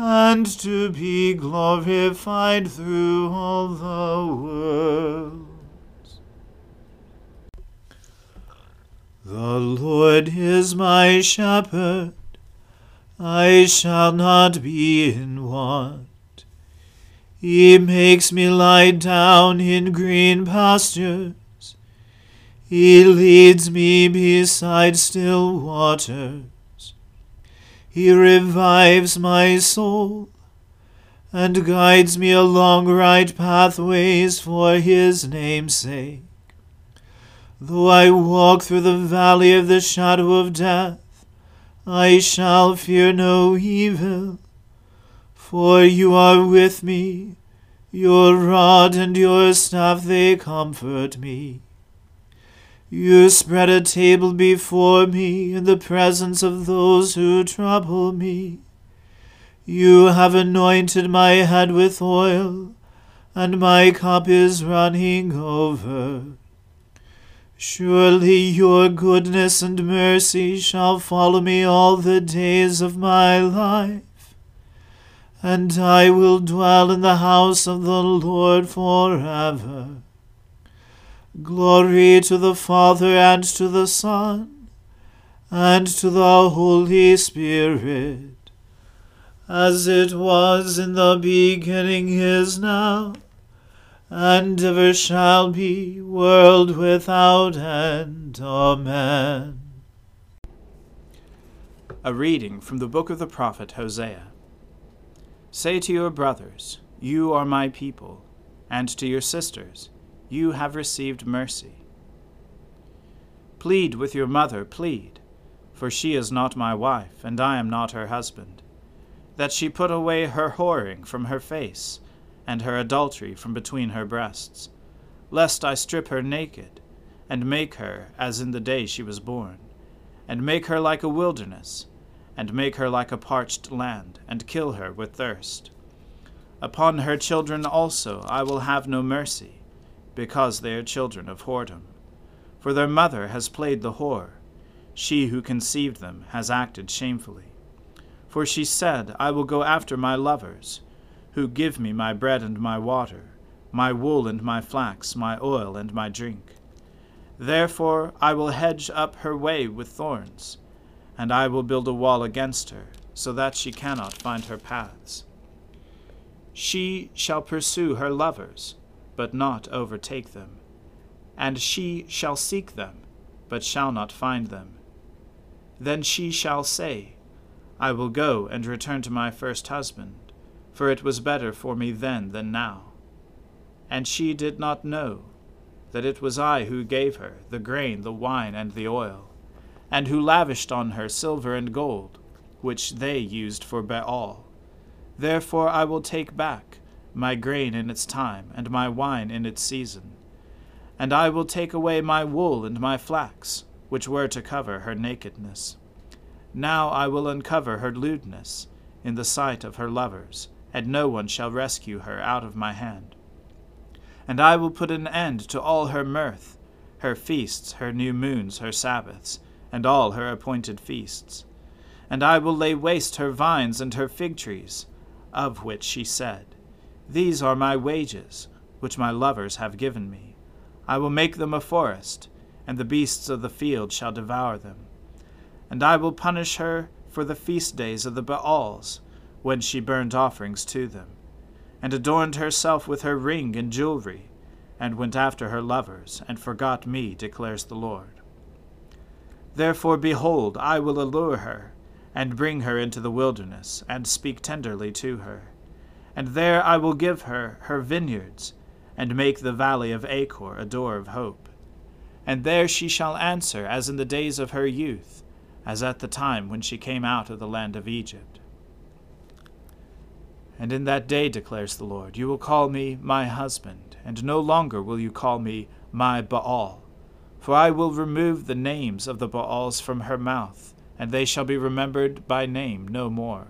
and to be glorified through all the worlds. The Lord is my shepherd, I shall not be in want. He makes me lie down in green pastures. He leads me beside still waters. He revives my soul and guides me along right pathways for his name's sake. Though I walk through the valley of the shadow of death, I shall fear no evil, for you are with me. Your rod and your staff, they comfort me. You spread a table before me in the presence of those who trouble me. You have anointed my head with oil, and my cup is running over. Surely your goodness and mercy shall follow me all the days of my life, and I will dwell in the house of the Lord forever. Glory to the Father and to the Son and to the Holy Spirit, as it was in the beginning is now, and ever shall be, world without end. Amen. A reading from the book of the prophet Hosea. Say to your brothers, You are my people, and to your sisters, You have received mercy. Plead with your mother, plead, for she is not my wife, and I am not her husband, that she put away her whoring from her face, and her adultery from between her breasts, lest I strip her naked, and make her as in the day she was born and make her like a wilderness, and make her like a parched land, and kill her with thirst. Upon her children also I will have no mercy, because they are children of whoredom. For their mother has played the whore, she who conceived them has acted shamefully. For she said, I will go after my lovers, who give me my bread and my water, my wool and my flax, my oil and my drink. Therefore I will hedge up her way with thorns, and I will build a wall against her, so that she cannot find her paths. She shall pursue her lovers, but not overtake them, and she shall seek them, but shall not find them. Then she shall say, I will go and return to my first husband, for it was better for me then than now. And she did not know that it was I who gave her the grain, the wine, and the oil, and who lavished on her silver and gold, which they used for Baal. Therefore I will take back my grain in its time, and my wine in its season. And I will take away my wool and my flax, which were to cover her nakedness. Now I will uncover her lewdness in the sight of her lovers, and no one shall rescue her out of my hand. And I will put an end to all her mirth, her feasts, her new moons, her Sabbaths, and all her appointed feasts. And I will lay waste her vines and her fig trees, of which she said, These are my wages, which my lovers have given me. I will make them a forest, and the beasts of the field shall devour them. And I will punish her for the feast days of the Baals, when she burnt offerings to them and adorned herself with her ring and jewelry, and went after her lovers, and forgot me, declares the Lord. Therefore, behold, I will allure her, and bring her into the wilderness, and speak tenderly to her. And there I will give her her vineyards, and make the valley of Achor a door of hope. And there she shall answer as in the days of her youth, as at the time when she came out of the land of Egypt. And in that day, declares the Lord, you will call me my husband, and no longer will you call me my Baal. For I will remove the names of the Baals from her mouth, and they shall be remembered by name no more.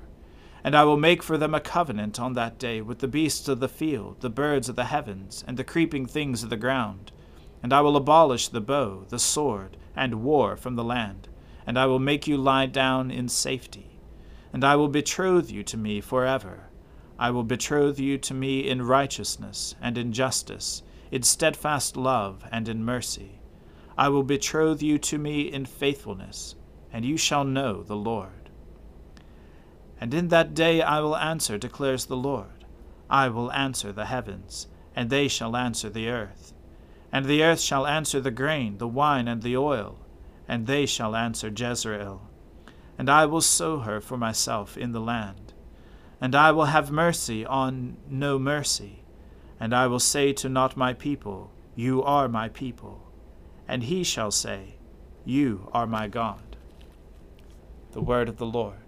And I will make for them a covenant on that day with the beasts of the field, the birds of the heavens, and the creeping things of the ground. And I will abolish the bow, the sword, and war from the land, and I will make you lie down in safety. And I will betroth you to me forever I will betroth you to me in righteousness and in justice, in steadfast love and in mercy. I will betroth you to me in faithfulness, and you shall know the Lord. And in that day I will answer, declares the Lord. I will answer the heavens, and they shall answer the earth. And the earth shall answer the grain, the wine, and the oil, and they shall answer Jezreel. And I will sow her for myself in the land and I will have mercy on no mercy. And I will say to not my people, You are my people. And he shall say, You are my God. The word of the Lord.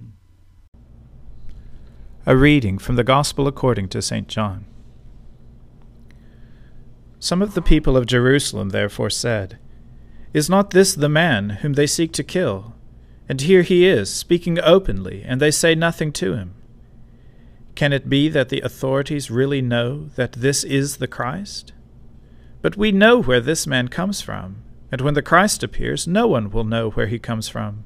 A reading from the Gospel according to St. John. Some of the people of Jerusalem therefore said, Is not this the man whom they seek to kill? And here he is, speaking openly, and they say nothing to him. Can it be that the authorities really know that this is the Christ? But we know where this man comes from and when the Christ appears, no one will know where he comes from.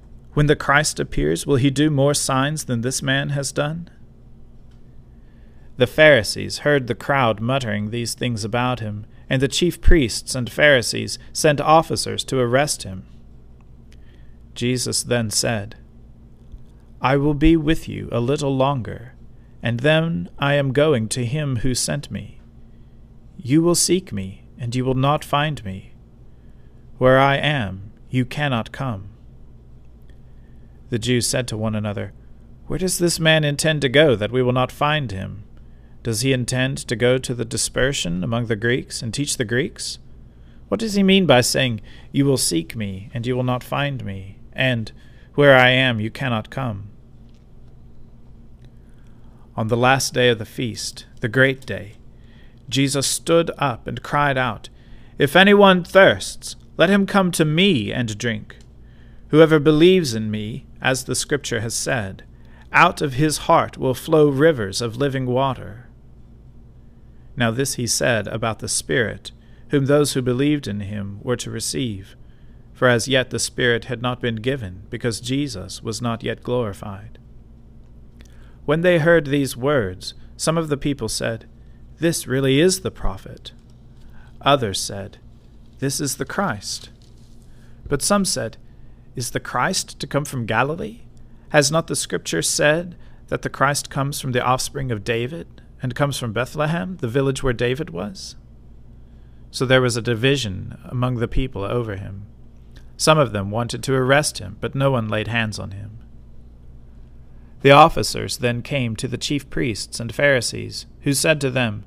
When the Christ appears, will he do more signs than this man has done? The Pharisees heard the crowd muttering these things about him, and the chief priests and Pharisees sent officers to arrest him. Jesus then said, I will be with you a little longer, and then I am going to him who sent me. You will seek me, and you will not find me. Where I am, you cannot come. The Jews said to one another, Where does this man intend to go that we will not find him? Does he intend to go to the dispersion among the Greeks and teach the Greeks? What does he mean by saying, You will seek me, and you will not find me, and where I am, you cannot come? On the last day of the feast, the great day, Jesus stood up and cried out, If anyone thirsts, let him come to me and drink. Whoever believes in me, as the Scripture has said, out of his heart will flow rivers of living water. Now this he said about the Spirit, whom those who believed in him were to receive, for as yet the Spirit had not been given, because Jesus was not yet glorified. When they heard these words, some of the people said, This really is the prophet. Others said, this is the Christ. But some said, Is the Christ to come from Galilee? Has not the Scripture said that the Christ comes from the offspring of David, and comes from Bethlehem, the village where David was? So there was a division among the people over him. Some of them wanted to arrest him, but no one laid hands on him. The officers then came to the chief priests and Pharisees, who said to them,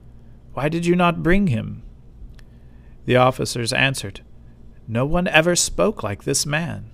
Why did you not bring him? The officers answered, No one ever spoke like this man.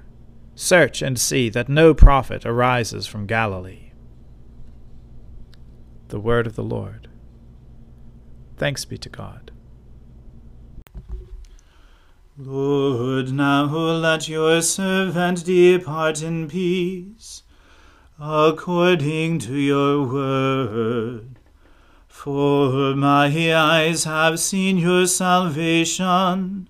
Search and see that no prophet arises from Galilee. The Word of the Lord. Thanks be to God. Lord, now let your servant depart in peace, according to your word. For my eyes have seen your salvation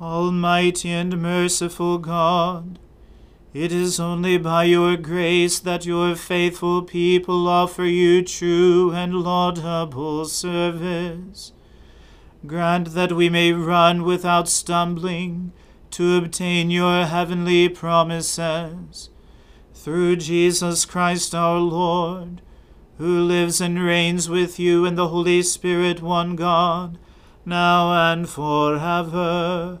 Almighty and merciful God, it is only by your grace that your faithful people offer you true and laudable service. Grant that we may run without stumbling to obtain your heavenly promises. Through Jesus Christ our Lord, who lives and reigns with you in the Holy Spirit, one God, now and forever.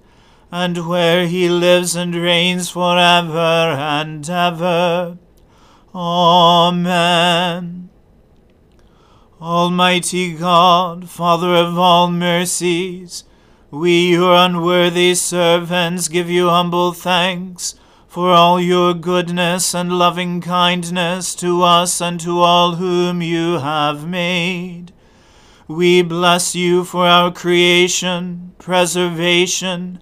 and where he lives and reigns for ever and ever. Amen. Almighty God, Father of all mercies, we, your unworthy servants, give you humble thanks for all your goodness and loving kindness to us and to all whom you have made. We bless you for our creation, preservation,